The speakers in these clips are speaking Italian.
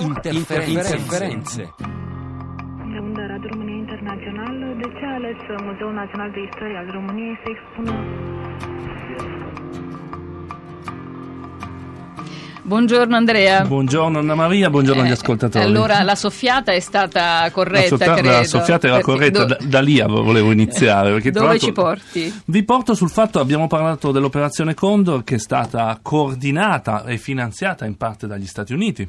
interferențe. interferențe. De unde Radio România Internațional, de ce a ales Muzeul Național de Istorie al României să expună Buongiorno Andrea. Buongiorno Anna Maria, buongiorno agli Eh, ascoltatori. Allora, la soffiata è stata la, corretta, soffia- credo. la soffiata era perché corretta, do- da, da lì volevo iniziare. Dove l'altro ci porti? Vi porto sul fatto, abbiamo parlato dell'operazione Condor che è stata coordinata e finanziata in parte dagli Stati Uniti.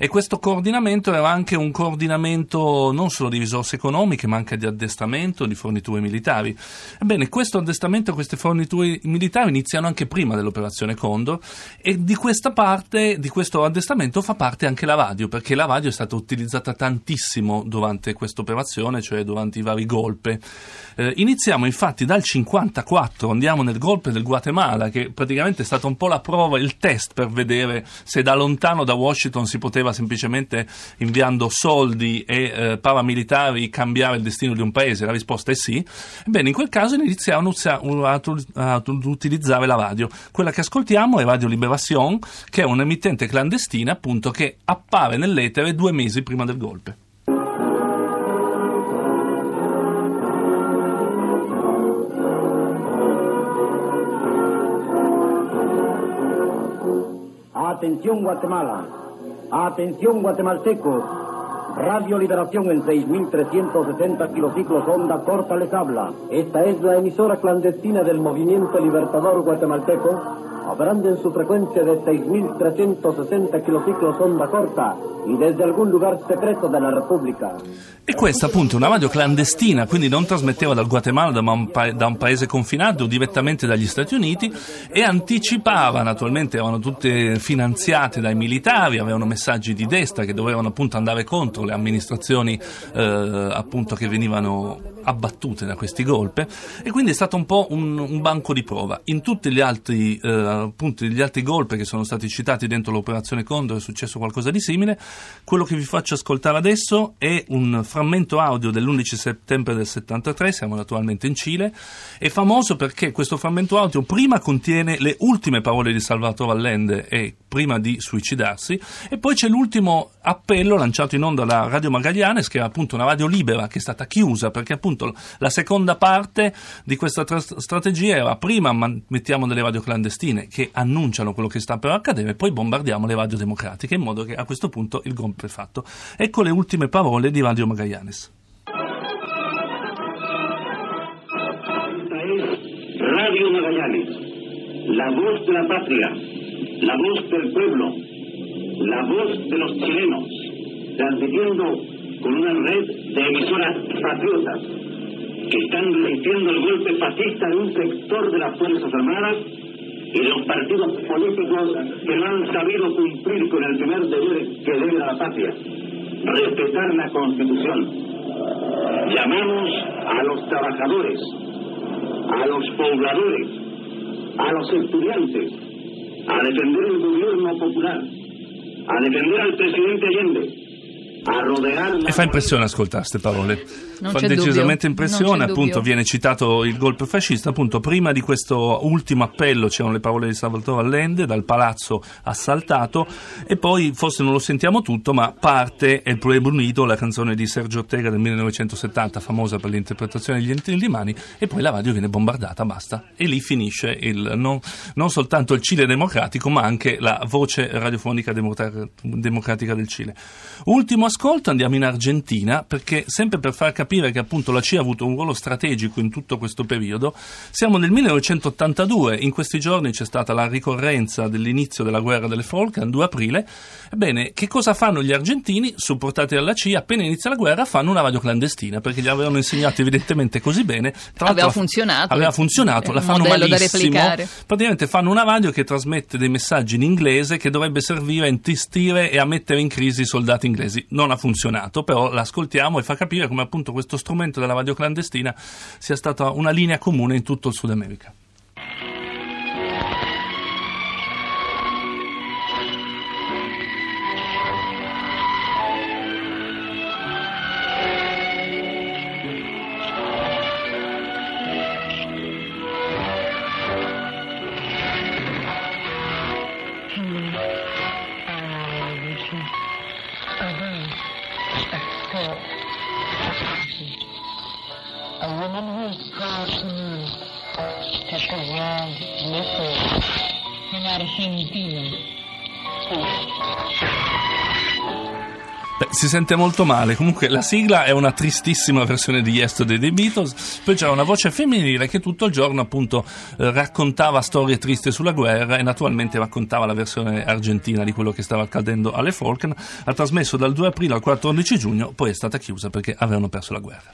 E questo coordinamento era anche un coordinamento non solo di risorse economiche, ma anche di addestramento, di forniture militari. Ebbene, questo addestramento, queste forniture militari iniziano anche prima dell'operazione Condor e di questa parte, di questo addestramento fa parte anche la radio, perché la radio è stata utilizzata tantissimo durante questa operazione, cioè durante i vari golpe. Eh, iniziamo infatti dal 54, andiamo nel golpe del Guatemala, che praticamente è stata un po' la prova, il test per vedere se da lontano da Washington si poteva semplicemente inviando soldi e eh, paramilitari cambiare il destino di un paese. La risposta è sì. Ebbene, in quel caso iniziamo a, a- a utilizzare la radio. Quella che ascoltiamo è Radio Liberation, che è un'emittente clandestina appunto che appare nell'etere due mesi prima del golpe. Atención Guatemala, atención guatemaltecos, Radio Liberación en 6.360 kilociclos onda corta les habla. Esta es la emisora clandestina del Movimiento Libertador Guatemalteco, operando en su frecuencia de 6.360 kilociclos onda corta y desde algún lugar secreto de la República. E questa appunto è una radio clandestina, quindi non trasmetteva dal Guatemala, da un, pa- da un paese confinato, direttamente dagli Stati Uniti e anticipava, naturalmente erano tutte finanziate dai militari, avevano messaggi di destra che dovevano appunto andare contro le amministrazioni eh, appunto che venivano abbattute da questi golpe e quindi è stato un po' un, un banco di prova. In tutti gli altri, eh, appunto, gli altri golpe che sono stati citati dentro l'operazione Condor è successo qualcosa di simile. Quello che vi faccio ascoltare adesso è un frammento audio dell'11 settembre del 73, siamo attualmente in Cile, è famoso perché questo frammento audio prima contiene le ultime parole di Salvatore Allende e prima di suicidarsi e poi c'è l'ultimo appello lanciato in onda da Radio Magallanes che è appunto una radio libera che è stata chiusa perché appunto la seconda parte di questa tra- strategia era prima mettiamo delle radio clandestine che annunciano quello che sta per accadere e poi bombardiamo le radio democratiche in modo che a questo punto il golpe è fatto. Ecco le ultime parole di Radio Magallanes. Radio Magallanes, la la patria, la voz del pueblo, la voz de los chilenos, transmitiendo con una red de emisoras patriotas que están resistiendo el golpe fascista de un sector de las Fuerzas Armadas y los partidos políticos que no han sabido cumplir con el primer deber que debe a la patria, respetar la Constitución. Llamamos a los trabajadores, a los pobladores, a los estudiantes, a defender el gobierno popular, a defender al presidente Allende, a rodear. E fa impressione ascoltare queste parole. Non fa decisamente dubbio, impressione, appunto viene citato il golpe fascista, appunto prima di questo ultimo appello c'erano le parole di Salvatore Allende dal palazzo assaltato e poi forse non lo sentiamo tutto, ma parte El Pueblo Unido, la canzone di Sergio Ortega del 1970, famosa per l'interpretazione degli enti di mani, e poi la radio viene bombardata, basta. E lì finisce il, non, non soltanto il Cile democratico, ma anche la voce radiofonica democra- democratica del Cile. Ultimo ascolto, andiamo in Argentina, perché sempre per far capire che appunto la CIA ha avuto un ruolo strategico in tutto questo periodo, siamo nel 1982, in questi giorni c'è stata la ricorrenza dell'inizio della guerra delle Falkland, 2 aprile, ebbene, che cosa fanno gli argentini, supportati dalla CIA, appena inizia la guerra fanno una radio clandestina, perché gli avevano insegnato evidentemente così bene, tra Aveva funzionato. aveva funzionato, la fanno malissimo, praticamente fanno una radio che trasmette dei messaggi in inglese che dovrebbe servire a intestire e a mettere in crisi i soldati inglesi. Non ha funzionato, però l'ascoltiamo e fa capire come appunto questo strumento della radio clandestina sia stata una linea comune in tutto il Sud America. A woman who's called to me that the world misses in Argentina. Beh, si sente molto male. Comunque, la sigla è una tristissima versione di Yesterday dei Beatles. Poi c'era una voce femminile che tutto il giorno, appunto, eh, raccontava storie tristi sulla guerra e naturalmente raccontava la versione argentina di quello che stava accadendo alle Falkland. Ha trasmesso dal 2 aprile al 14 giugno, poi è stata chiusa perché avevano perso la guerra.